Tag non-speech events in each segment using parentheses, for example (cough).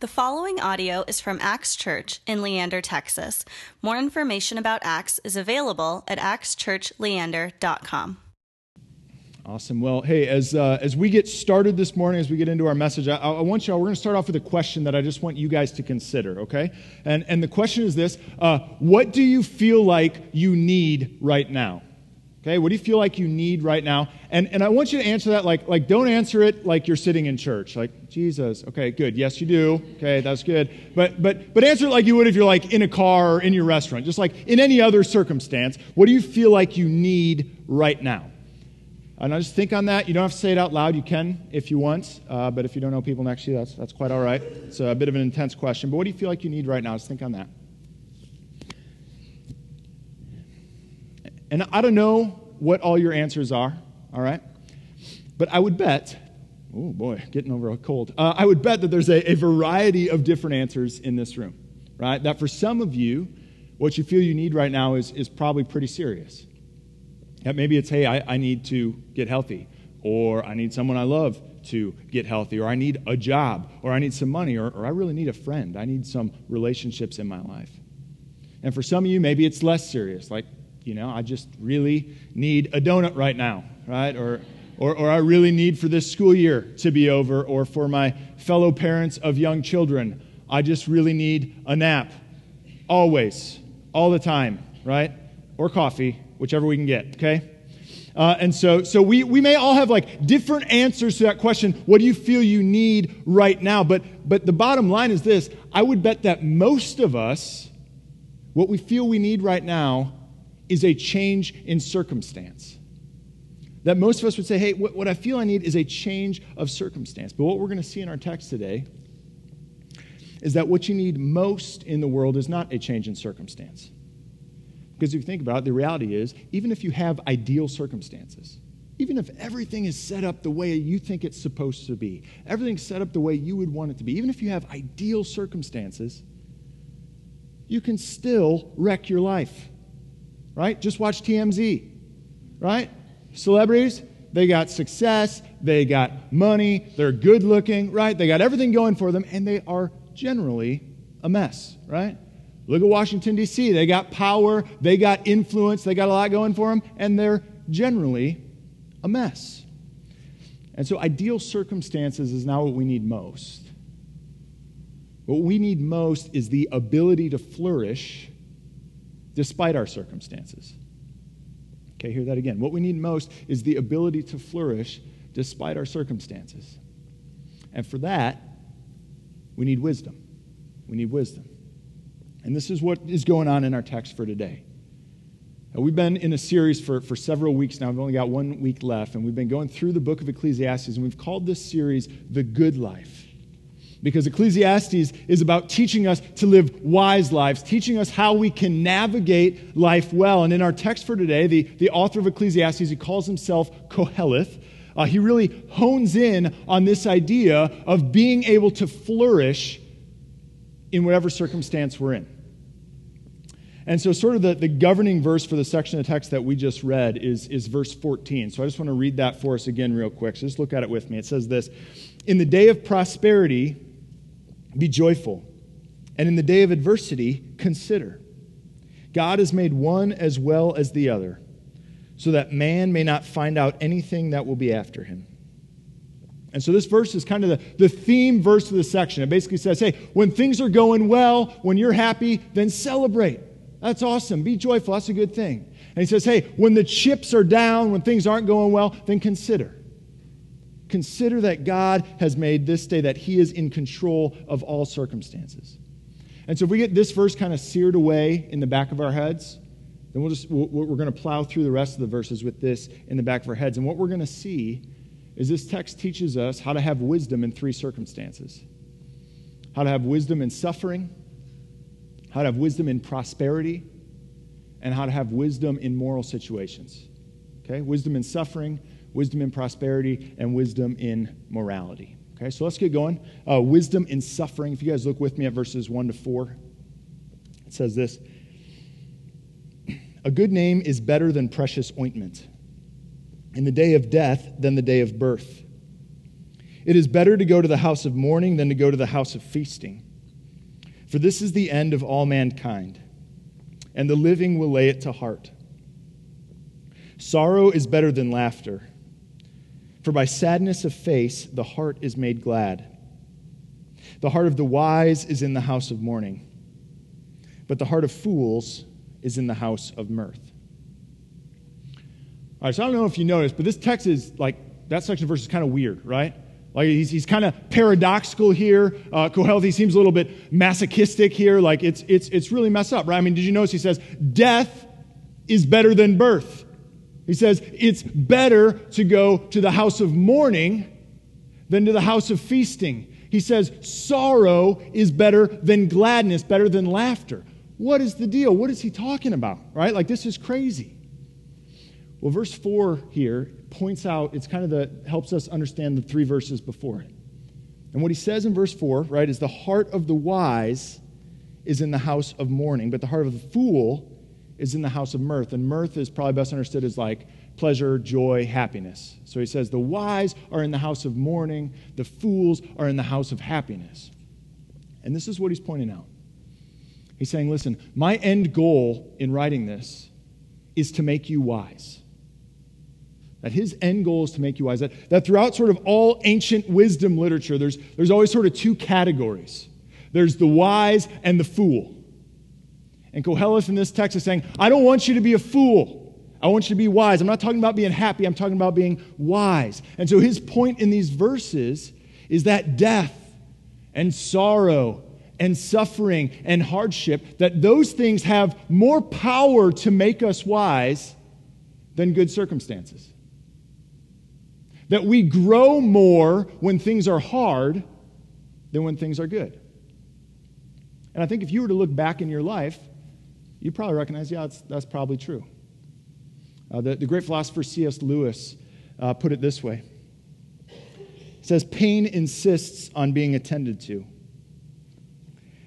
The following audio is from Axe Church in Leander, Texas. More information about Axe is available at axechurchleander.com. Awesome. Well, hey, as, uh, as we get started this morning, as we get into our message, I, I want y'all, we're going to start off with a question that I just want you guys to consider, okay? And, and the question is this uh, What do you feel like you need right now? Okay, what do you feel like you need right now? And, and I want you to answer that like, like, don't answer it like you're sitting in church. Like, Jesus, okay, good. Yes, you do. Okay, that's good. But, but, but answer it like you would if you're like in a car or in your restaurant, just like in any other circumstance. What do you feel like you need right now? And I just think on that. You don't have to say it out loud. You can if you want. Uh, but if you don't know people next to you, that's, that's quite all right. It's a bit of an intense question. But what do you feel like you need right now? Just think on that. And I don't know what all your answers are, all right? But I would bet, oh boy, getting over a cold. Uh, I would bet that there's a, a variety of different answers in this room, right? That for some of you, what you feel you need right now is, is probably pretty serious. That maybe it's, hey, I, I need to get healthy, or I need someone I love to get healthy, or I need a job, or I need some money, or, or I really need a friend. I need some relationships in my life. And for some of you, maybe it's less serious, like you know, I just really need a donut right now, right? Or, or, or I really need for this school year to be over, or for my fellow parents of young children, I just really need a nap. Always, all the time, right? Or coffee, whichever we can get, okay? Uh, and so, so we, we may all have like different answers to that question. What do you feel you need right now? But, but the bottom line is this I would bet that most of us, what we feel we need right now is a change in circumstance. That most of us would say, hey, what, what I feel I need is a change of circumstance. But what we're going to see in our text today is that what you need most in the world is not a change in circumstance. Because if you think about it, the reality is, even if you have ideal circumstances, even if everything is set up the way you think it's supposed to be, everything's set up the way you would want it to be, even if you have ideal circumstances, you can still wreck your life right? Just watch TMZ, right? Celebrities, they got success, they got money, they're good looking, right? They got everything going for them, and they are generally a mess, right? Look at Washington, D.C. They got power, they got influence, they got a lot going for them, and they're generally a mess. And so, ideal circumstances is not what we need most. What we need most is the ability to flourish despite our circumstances. Okay, hear that again. What we need most is the ability to flourish despite our circumstances. And for that, we need wisdom. We need wisdom. And this is what is going on in our text for today. We've been in a series for, for several weeks now. We've only got one week left, and we've been going through the book of Ecclesiastes, and we've called this series The Good Life because Ecclesiastes is about teaching us to live wise lives, teaching us how we can navigate life well. And in our text for today, the, the author of Ecclesiastes, he calls himself Koheleth. Uh, he really hones in on this idea of being able to flourish in whatever circumstance we're in. And so, sort of the, the governing verse for the section of text that we just read is, is verse 14. So, I just want to read that for us again, real quick. So, just look at it with me. It says this In the day of prosperity, be joyful. And in the day of adversity, consider. God has made one as well as the other, so that man may not find out anything that will be after him. And so this verse is kind of the, the theme verse of the section. It basically says, hey, when things are going well, when you're happy, then celebrate. That's awesome. Be joyful. That's a good thing. And he says, hey, when the chips are down, when things aren't going well, then consider. Consider that God has made this day that He is in control of all circumstances. And so, if we get this verse kind of seared away in the back of our heads, then we'll just, we're going to plow through the rest of the verses with this in the back of our heads. And what we're going to see is this text teaches us how to have wisdom in three circumstances how to have wisdom in suffering, how to have wisdom in prosperity, and how to have wisdom in moral situations. Okay? Wisdom in suffering, wisdom in prosperity, and wisdom in morality. Okay, so let's get going. Uh, wisdom in suffering. If you guys look with me at verses 1 to 4, it says this (clears throat) A good name is better than precious ointment, in the day of death than the day of birth. It is better to go to the house of mourning than to go to the house of feasting. For this is the end of all mankind, and the living will lay it to heart. Sorrow is better than laughter, for by sadness of face the heart is made glad. The heart of the wise is in the house of mourning, but the heart of fools is in the house of mirth. All right, so I don't know if you noticed, but this text is like, that section of verse is kind of weird, right? Like he's, he's kind of paradoxical here. Uh, Koheleth seems a little bit masochistic here. Like it's, it's, it's really messed up, right? I mean, did you notice he says, death is better than birth? He says, it's better to go to the house of mourning than to the house of feasting. He says, sorrow is better than gladness, better than laughter. What is the deal? What is he talking about, right? Like, this is crazy. Well, verse 4 here points out, it's kind of the, helps us understand the three verses before it. And what he says in verse 4, right, is the heart of the wise is in the house of mourning, but the heart of the fool is in the house of mirth. And mirth is probably best understood as like pleasure, joy, happiness. So he says, the wise are in the house of mourning, the fools are in the house of happiness. And this is what he's pointing out. He's saying, listen, my end goal in writing this is to make you wise. That his end goal is to make you wise. That, that throughout sort of all ancient wisdom literature, there's, there's always sort of two categories there's the wise and the fool. And Koheleth in this text is saying, I don't want you to be a fool. I want you to be wise. I'm not talking about being happy, I'm talking about being wise. And so his point in these verses is that death and sorrow and suffering and hardship, that those things have more power to make us wise than good circumstances. That we grow more when things are hard than when things are good. And I think if you were to look back in your life, you probably recognize, yeah, that's, that's probably true. Uh, the, the great philosopher C.S. Lewis uh, put it this way He says, Pain insists on being attended to.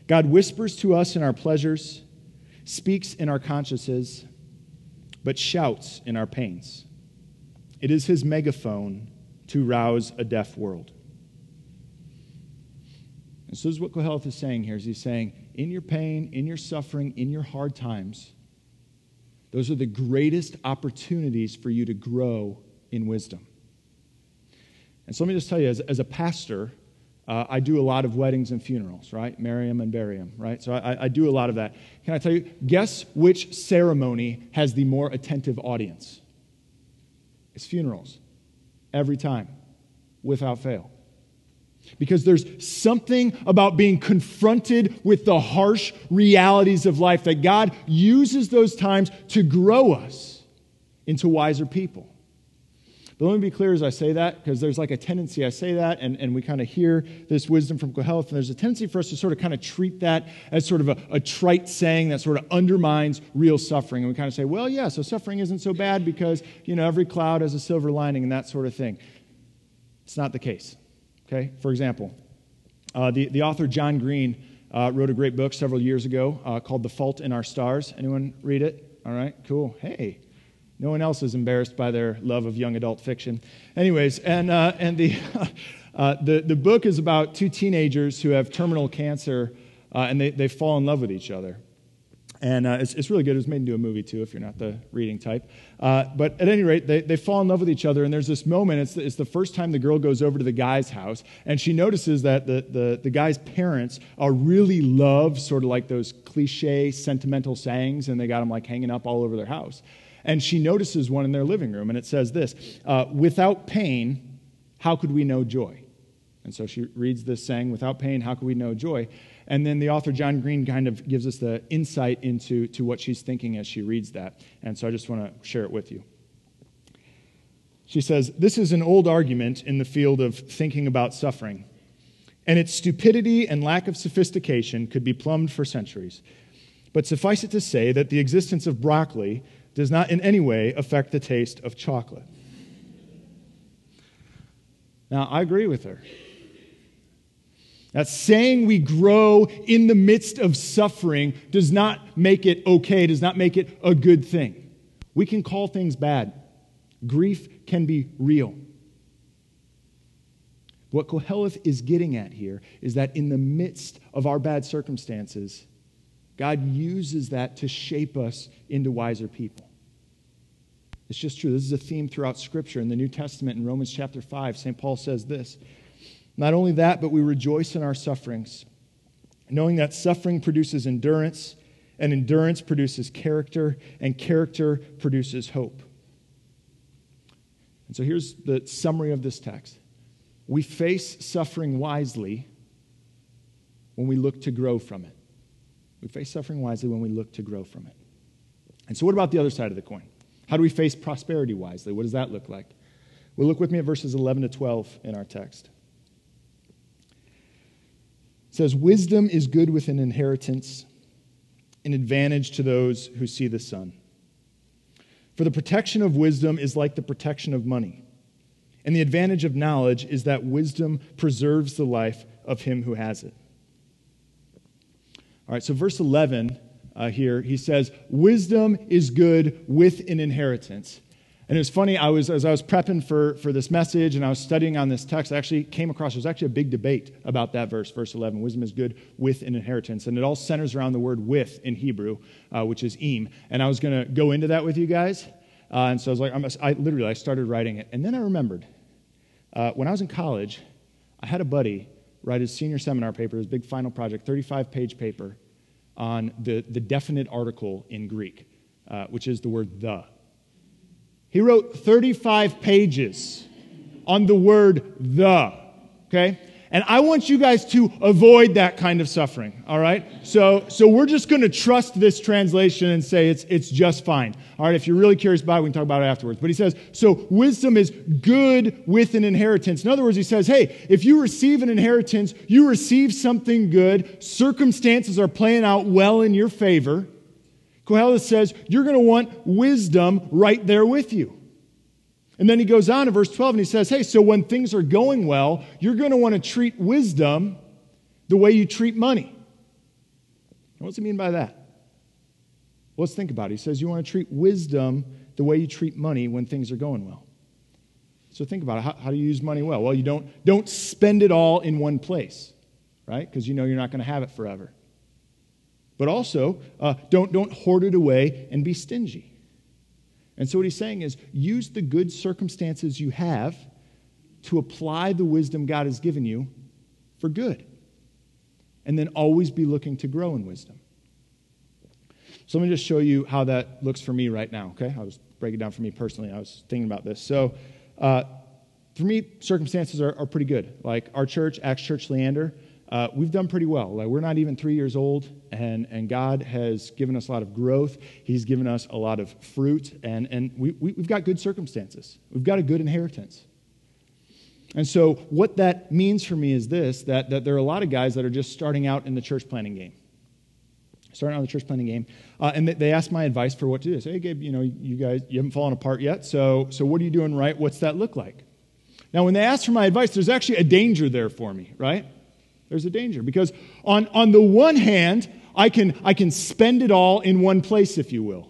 God whispers to us in our pleasures, speaks in our consciences, but shouts in our pains. It is his megaphone to rouse a deaf world. And so this is what Koheleth is saying here is he's saying, in your pain, in your suffering, in your hard times, those are the greatest opportunities for you to grow in wisdom. And so let me just tell you, as, as a pastor, uh, I do a lot of weddings and funerals, right? Marry them and bury them, right? So I, I do a lot of that. Can I tell you, guess which ceremony has the more attentive audience? It's funerals. Every time, without fail. Because there's something about being confronted with the harsh realities of life that God uses those times to grow us into wiser people. But let me be clear as I say that, because there's like a tendency, I say that, and, and we kind of hear this wisdom from Koheleth, and there's a tendency for us to sort of kind of treat that as sort of a, a trite saying that sort of undermines real suffering. And we kind of say, well, yeah, so suffering isn't so bad because, you know, every cloud has a silver lining and that sort of thing. It's not the case. Okay? For example, uh, the, the author John Green uh, wrote a great book several years ago uh, called The Fault in Our Stars. Anyone read it? All right, cool. Hey, no one else is embarrassed by their love of young adult fiction. Anyways, and, uh, and the, (laughs) uh, the, the book is about two teenagers who have terminal cancer uh, and they, they fall in love with each other. And uh, it's, it's really good. It was made into a movie, too, if you're not the reading type. Uh, but at any rate, they, they fall in love with each other. And there's this moment. It's the, it's the first time the girl goes over to the guy's house. And she notices that the, the, the guy's parents are really love sort of like those cliche sentimental sayings. And they got them like hanging up all over their house. And she notices one in their living room. And it says this uh, Without pain, how could we know joy? And so she reads this saying, Without pain, how could we know joy? And then the author, John Green, kind of gives us the insight into to what she's thinking as she reads that. And so I just want to share it with you. She says, This is an old argument in the field of thinking about suffering, and its stupidity and lack of sophistication could be plumbed for centuries. But suffice it to say that the existence of broccoli does not in any way affect the taste of chocolate. Now, I agree with her. That saying we grow in the midst of suffering does not make it okay, does not make it a good thing. We can call things bad. Grief can be real. What Koheleth is getting at here is that in the midst of our bad circumstances, God uses that to shape us into wiser people. It's just true. This is a theme throughout Scripture. In the New Testament, in Romans chapter 5, St. Paul says this Not only that, but we rejoice in our sufferings, knowing that suffering produces endurance, and endurance produces character, and character produces hope. And so here's the summary of this text we face suffering wisely when we look to grow from it. We face suffering wisely when we look to grow from it. And so, what about the other side of the coin? How do we face prosperity wisely? What does that look like? Well, look with me at verses 11 to 12 in our text. Says, Wisdom is good with an inheritance, an advantage to those who see the sun. For the protection of wisdom is like the protection of money. And the advantage of knowledge is that wisdom preserves the life of him who has it. All right, so verse 11 uh, here, he says, Wisdom is good with an inheritance. And it was funny, I was, as I was prepping for, for this message and I was studying on this text, I actually came across, there's actually a big debate about that verse, verse 11. Wisdom is good with an inheritance. And it all centers around the word with in Hebrew, uh, which is im. And I was going to go into that with you guys. Uh, and so I was like, I'm a, I literally, I started writing it. And then I remembered, uh, when I was in college, I had a buddy write his senior seminar paper, his big final project, 35 page paper on the, the definite article in Greek, uh, which is the word the. He wrote 35 pages on the word the, okay? And I want you guys to avoid that kind of suffering, all right? So, so we're just going to trust this translation and say it's, it's just fine. All right, if you're really curious about it, we can talk about it afterwards. But he says, so wisdom is good with an inheritance. In other words, he says, hey, if you receive an inheritance, you receive something good, circumstances are playing out well in your favor. Kohelet says, you're going to want wisdom right there with you. And then he goes on in verse 12 and he says, Hey, so when things are going well, you're going to want to treat wisdom the way you treat money. what does he mean by that? Well, let's think about it. He says you want to treat wisdom the way you treat money when things are going well. So think about it. How, how do you use money well? Well, you don't, don't spend it all in one place, right? Because you know you're not going to have it forever. But also, uh, don't, don't hoard it away and be stingy. And so, what he's saying is use the good circumstances you have to apply the wisdom God has given you for good. And then always be looking to grow in wisdom. So, let me just show you how that looks for me right now, okay? I'll just break it down for me personally. I was thinking about this. So, uh, for me, circumstances are, are pretty good. Like our church, Acts Church Leander, uh, we've done pretty well. Like we're not even three years old, and, and God has given us a lot of growth. He's given us a lot of fruit, and, and we, we, we've got good circumstances. We've got a good inheritance. And so, what that means for me is this that, that there are a lot of guys that are just starting out in the church planting game. Starting out in the church planting game. Uh, and they ask my advice for what to do. They say, hey, Gabe, you know, you guys, you haven't fallen apart yet, so, so what are you doing right? What's that look like? Now, when they ask for my advice, there's actually a danger there for me, right? There's a danger because on, on the one hand, I can, I can spend it all in one place, if you will.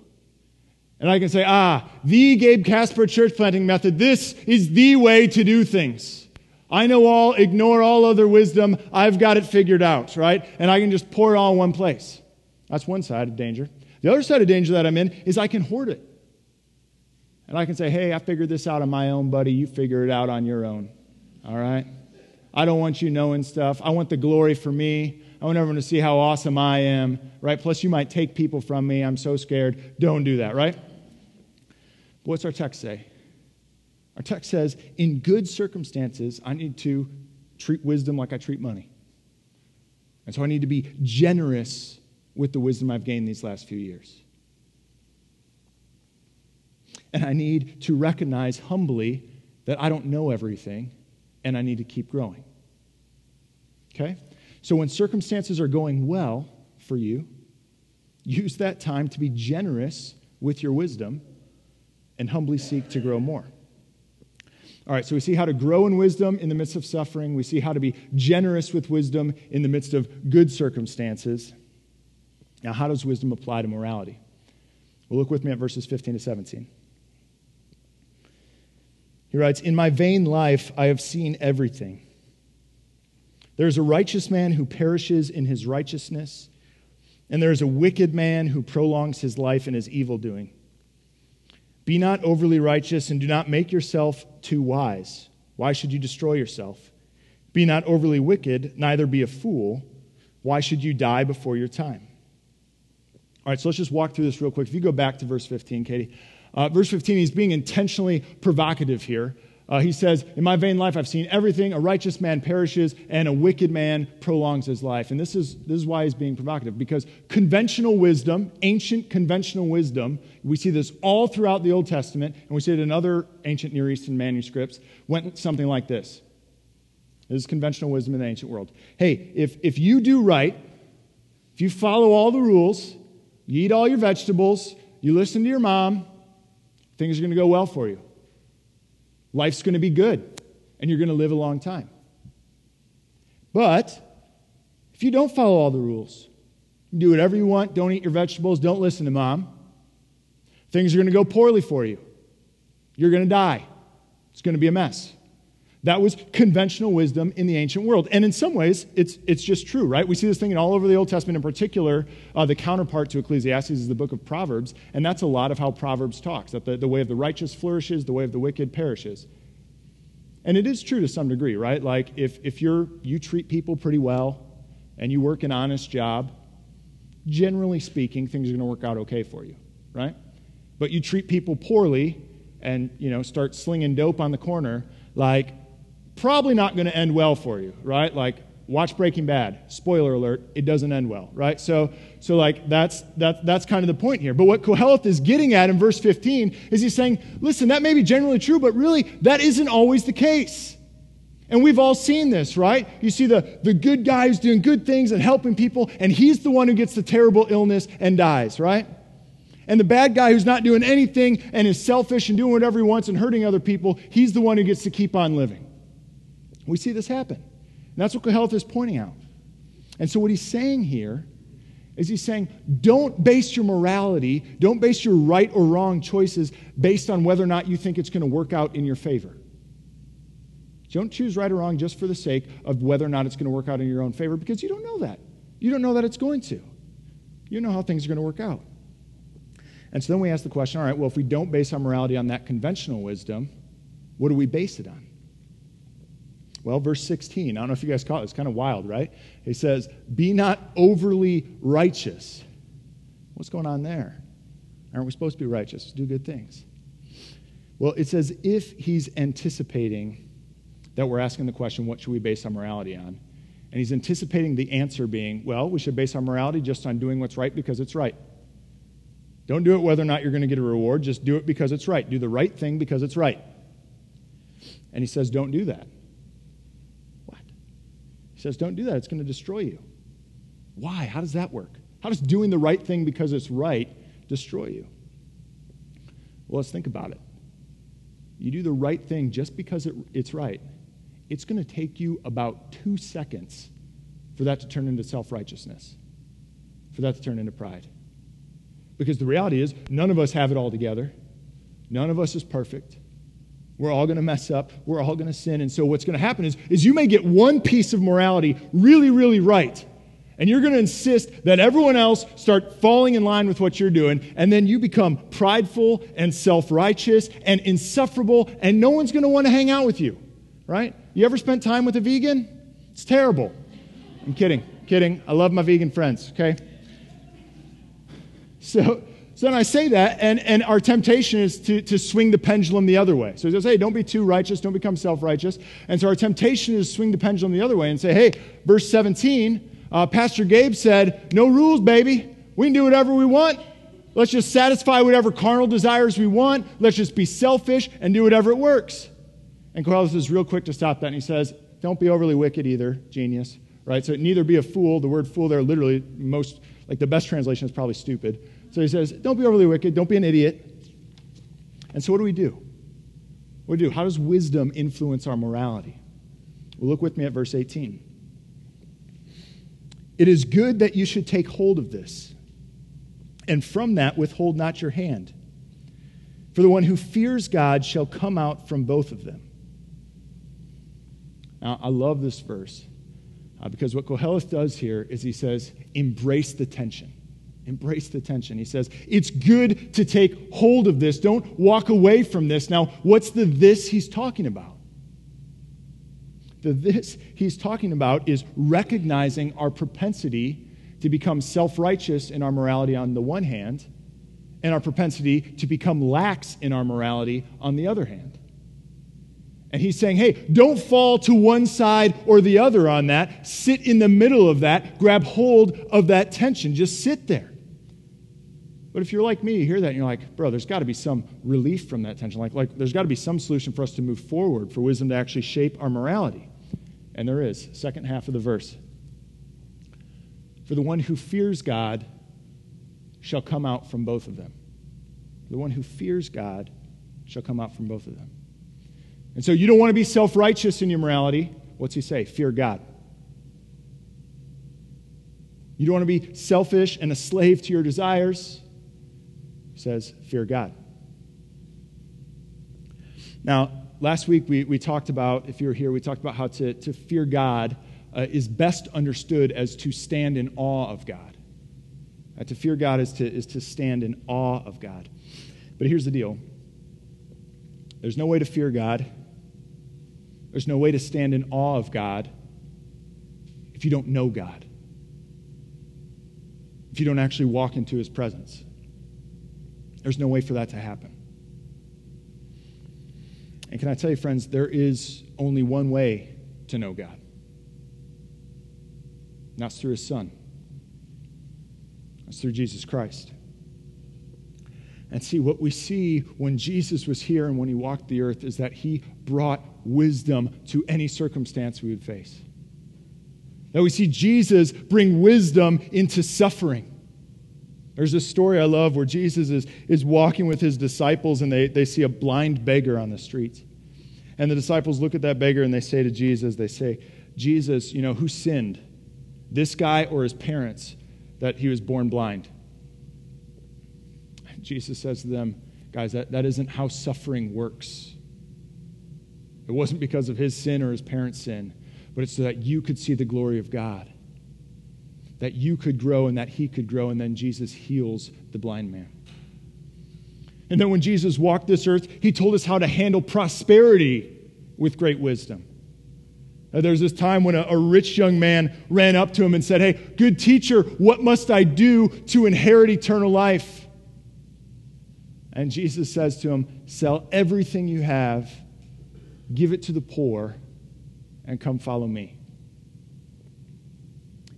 And I can say, ah, the Gabe Casper church planting method, this is the way to do things. I know all, ignore all other wisdom. I've got it figured out, right? And I can just pour it all in one place. That's one side of danger. The other side of danger that I'm in is I can hoard it. And I can say, hey, I figured this out on my own, buddy. You figure it out on your own. All right? I don't want you knowing stuff. I want the glory for me. I want everyone to see how awesome I am, right? Plus, you might take people from me. I'm so scared. Don't do that, right? What's our text say? Our text says, in good circumstances, I need to treat wisdom like I treat money. And so I need to be generous with the wisdom I've gained these last few years. And I need to recognize humbly that I don't know everything and I need to keep growing. Okay? So when circumstances are going well for you, use that time to be generous with your wisdom and humbly seek to grow more. All right, so we see how to grow in wisdom in the midst of suffering. We see how to be generous with wisdom in the midst of good circumstances. Now, how does wisdom apply to morality? Well, look with me at verses 15 to 17. He writes, In my vain life, I have seen everything. There's a righteous man who perishes in his righteousness, and there is a wicked man who prolongs his life in his evil doing. Be not overly righteous, and do not make yourself too wise. Why should you destroy yourself? Be not overly wicked, neither be a fool. Why should you die before your time? All right, so let's just walk through this real quick. If you go back to verse 15, Katie. Uh, verse 15, he's being intentionally provocative here. Uh, he says, In my vain life, I've seen everything. A righteous man perishes, and a wicked man prolongs his life. And this is, this is why he's being provocative, because conventional wisdom, ancient conventional wisdom, we see this all throughout the Old Testament, and we see it in other ancient Near Eastern manuscripts, went something like this. This is conventional wisdom in the ancient world. Hey, if, if you do right, if you follow all the rules, you eat all your vegetables, you listen to your mom, things are going to go well for you. Life's going to be good, and you're going to live a long time. But if you don't follow all the rules, do whatever you want, don't eat your vegetables, don't listen to mom, things are going to go poorly for you. You're going to die. It's going to be a mess. That was conventional wisdom in the ancient world. And in some ways, it's, it's just true, right? We see this thing all over the Old Testament. In particular, uh, the counterpart to Ecclesiastes is the book of Proverbs. And that's a lot of how Proverbs talks that the, the way of the righteous flourishes, the way of the wicked perishes. And it is true to some degree, right? Like if, if you're, you treat people pretty well and you work an honest job, generally speaking, things are going to work out okay for you, right? But you treat people poorly and, you know, start slinging dope on the corner, like probably not going to end well for you, right? Like, watch Breaking Bad. Spoiler alert, it doesn't end well, right? So, so like, that's, that, that's kind of the point here. But what Koheleth is getting at in verse 15 is he's saying, listen, that may be generally true, but really, that isn't always the case. And we've all seen this, right? You see the, the good guy who's doing good things and helping people, and he's the one who gets the terrible illness and dies, right? And the bad guy who's not doing anything and is selfish and doing whatever he wants and hurting other people, he's the one who gets to keep on living. We see this happen. And that's what Koheleth is pointing out. And so, what he's saying here is he's saying, don't base your morality, don't base your right or wrong choices based on whether or not you think it's going to work out in your favor. Don't choose right or wrong just for the sake of whether or not it's going to work out in your own favor because you don't know that. You don't know that it's going to. You know how things are going to work out. And so then we ask the question all right, well, if we don't base our morality on that conventional wisdom, what do we base it on? Well, verse 16, I don't know if you guys caught it, it's kind of wild, right? He says, Be not overly righteous. What's going on there? Aren't we supposed to be righteous? Do good things. Well, it's as if he's anticipating that we're asking the question, what should we base our morality on? And he's anticipating the answer being, well, we should base our morality just on doing what's right because it's right. Don't do it whether or not you're going to get a reward, just do it because it's right. Do the right thing because it's right. And he says, don't do that. He says, Don't do that. It's going to destroy you. Why? How does that work? How does doing the right thing because it's right destroy you? Well, let's think about it. You do the right thing just because it, it's right, it's going to take you about two seconds for that to turn into self righteousness, for that to turn into pride. Because the reality is, none of us have it all together, none of us is perfect. We're all going to mess up. We're all going to sin. And so what's going to happen is, is you may get one piece of morality really, really right. And you're going to insist that everyone else start falling in line with what you're doing. And then you become prideful and self righteous and insufferable. And no one's going to want to hang out with you. Right? You ever spent time with a vegan? It's terrible. I'm kidding. Kidding. I love my vegan friends. Okay? So, so then I say that, and, and our temptation is to, to swing the pendulum the other way. So he says, hey, don't be too righteous, don't become self righteous. And so our temptation is to swing the pendulum the other way and say, hey, verse 17, uh, Pastor Gabe said, no rules, baby. We can do whatever we want. Let's just satisfy whatever carnal desires we want. Let's just be selfish and do whatever it works. And Koheleth is real quick to stop that, and he says, don't be overly wicked either, genius. Right? So neither be a fool. The word fool there literally most, like the best translation is probably stupid. So he says, Don't be overly wicked, don't be an idiot. And so what do we do? What do we do? How does wisdom influence our morality? Well, look with me at verse 18. It is good that you should take hold of this, and from that withhold not your hand. For the one who fears God shall come out from both of them. Now, I love this verse Uh, because what Koheleth does here is he says, embrace the tension. Embrace the tension. He says, it's good to take hold of this. Don't walk away from this. Now, what's the this he's talking about? The this he's talking about is recognizing our propensity to become self righteous in our morality on the one hand, and our propensity to become lax in our morality on the other hand. And he's saying, hey, don't fall to one side or the other on that. Sit in the middle of that. Grab hold of that tension. Just sit there. But if you're like me, you hear that and you're like, bro, there's got to be some relief from that tension. Like, like there's got to be some solution for us to move forward, for wisdom to actually shape our morality. And there is. Second half of the verse. For the one who fears God shall come out from both of them. The one who fears God shall come out from both of them. And so you don't want to be self righteous in your morality. What's he say? Fear God. You don't want to be selfish and a slave to your desires. Says, fear God. Now, last week we, we talked about, if you were here, we talked about how to, to fear God uh, is best understood as to stand in awe of God. Uh, to fear God is to, is to stand in awe of God. But here's the deal there's no way to fear God, there's no way to stand in awe of God if you don't know God, if you don't actually walk into his presence. There's no way for that to happen. And can I tell you, friends, there is only one way to know God. And that's through his Son. That's through Jesus Christ. And see, what we see when Jesus was here and when he walked the earth is that he brought wisdom to any circumstance we would face. That we see Jesus bring wisdom into suffering. There's a story I love where Jesus is, is walking with his disciples and they, they see a blind beggar on the streets. And the disciples look at that beggar and they say to Jesus, they say, Jesus, you know, who sinned? This guy or his parents that he was born blind? Jesus says to them, guys, that, that isn't how suffering works. It wasn't because of his sin or his parents' sin, but it's so that you could see the glory of God that you could grow and that he could grow. And then Jesus heals the blind man. And then when Jesus walked this earth, he told us how to handle prosperity with great wisdom. Now, there's this time when a, a, rich young man ran up to him and said, Hey, good teacher, what must I do to inherit eternal life? And Jesus says to him, Sell everything you have, give it to the poor, and come follow me.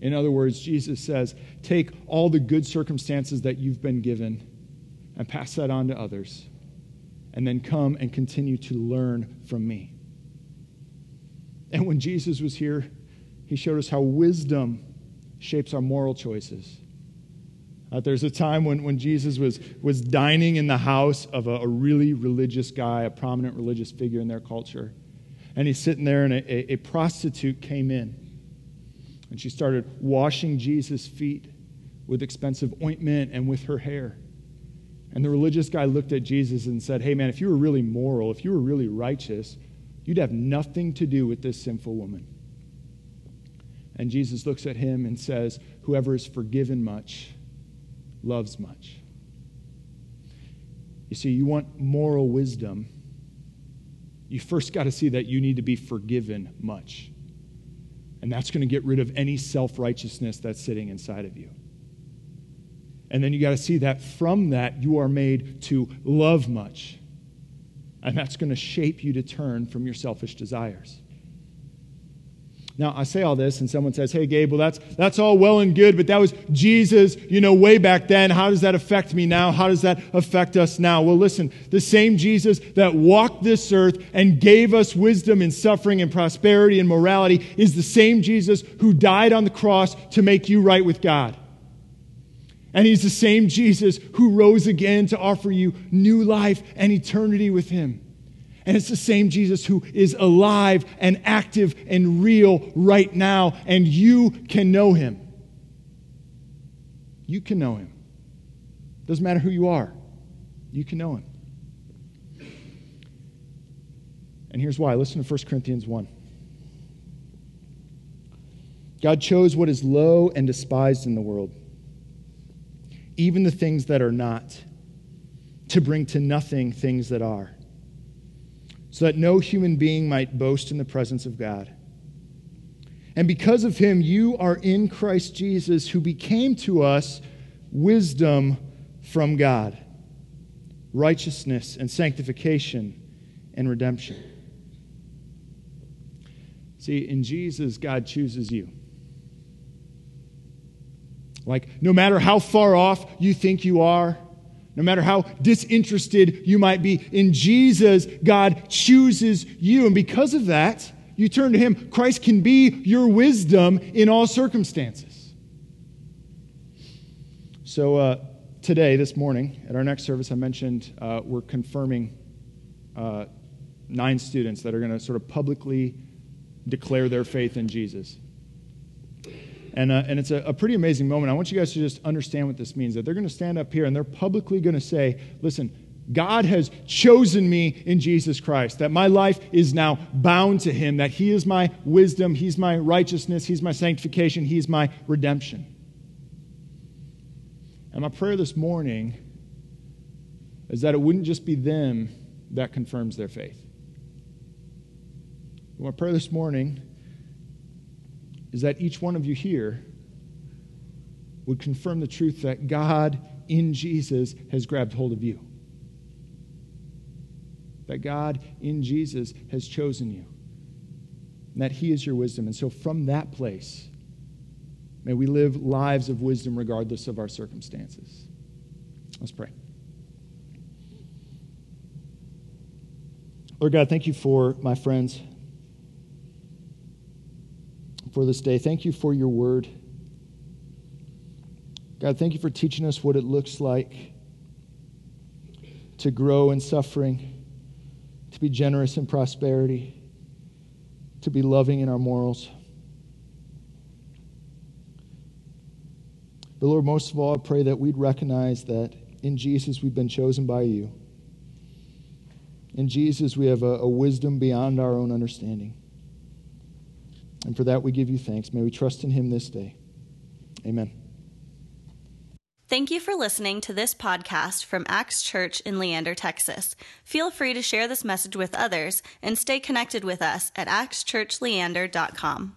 In other words, Jesus says, take all the good circumstances that you've been given and pass that on to others, and then come and continue to learn from me. And when Jesus was here, he showed us how wisdom shapes our moral choices. Uh, there's a time when, when Jesus was, was dining in the house of a, a, really religious guy, a prominent religious figure in their culture. And he's sitting there, and a, a, a prostitute came in. And she started washing Jesus' feet with expensive ointment and with her hair. And the religious guy looked at Jesus and said, Hey, man, if you were really moral, if you were really righteous, you'd have nothing to do with this sinful woman. And Jesus looks at him and says, Whoever is forgiven much loves much. You see, you want moral wisdom, you first got to see that you need to be forgiven much. And that's going to get rid of any self righteousness that's sitting inside of you. And then you got to see that from that, you are made to love much. And that's going to shape you to turn from your selfish desires. Now, I say all this, and someone says, Hey, Gabe, well, that's, that's all well and good, but that was Jesus, you know, way back then. How does that affect me now? How does that affect us now? Well, listen, the same Jesus that walked this earth and gave us wisdom and suffering and prosperity and morality is the same Jesus who died on the cross to make you right with God. And he's the same Jesus who rose again to offer you new life and eternity with him. And it's the same Jesus who is alive and active and real right now, and you can know him. You can know him. Doesn't matter who you are, you can know him. And here's why. Listen to 1 Corinthians 1. God chose what is low and despised in the world, even the things that are not, to bring to nothing things that are, so that no human being might boast in the presence of God. And because of him, you are in Christ Jesus, who became to us wisdom from God, righteousness and sanctification and redemption. See, in Jesus, God chooses you. Like, no matter how far off you think you are, no matter how disinterested you might be, in Jesus, God chooses you. And because of that, you turn to Him. Christ can be your wisdom in all circumstances. So, uh, today, this morning, at our next service, I mentioned uh, we're confirming uh, nine students that are going to sort of publicly declare their faith in Jesus. And, uh, and it's a, a, pretty amazing moment. I want you guys to just understand what this means that they're going to stand up here and they're publicly going to say, listen, God has chosen me in Jesus Christ, that my life is now bound to Him, that He is my wisdom, He's my righteousness, He's my sanctification, He's my redemption. And my prayer this morning is that it wouldn't just be them that confirms their faith. My prayer this morning is that each one of you here would confirm the truth that God in Jesus has grabbed hold of you that God in Jesus has chosen you, and that He is your wisdom. And so, from that place, may we live lives of wisdom regardless of our circumstances. Let's pray. Lord God, thank you for my friends, for this day. Thank you for your word. God, thank you for teaching us what it looks like to grow in suffering to be generous in prosperity, to be loving in our morals. But Lord, most of all, I pray that we'd recognize that in Jesus we've been chosen by you. In Jesus we have a, a wisdom beyond our own understanding. And for that we give you thanks. May we trust in him this day. Amen. Thank you for listening to this podcast from Axe Church in Leander, Texas. Feel free to share this message with others and stay connected with us at axchurchleander.com.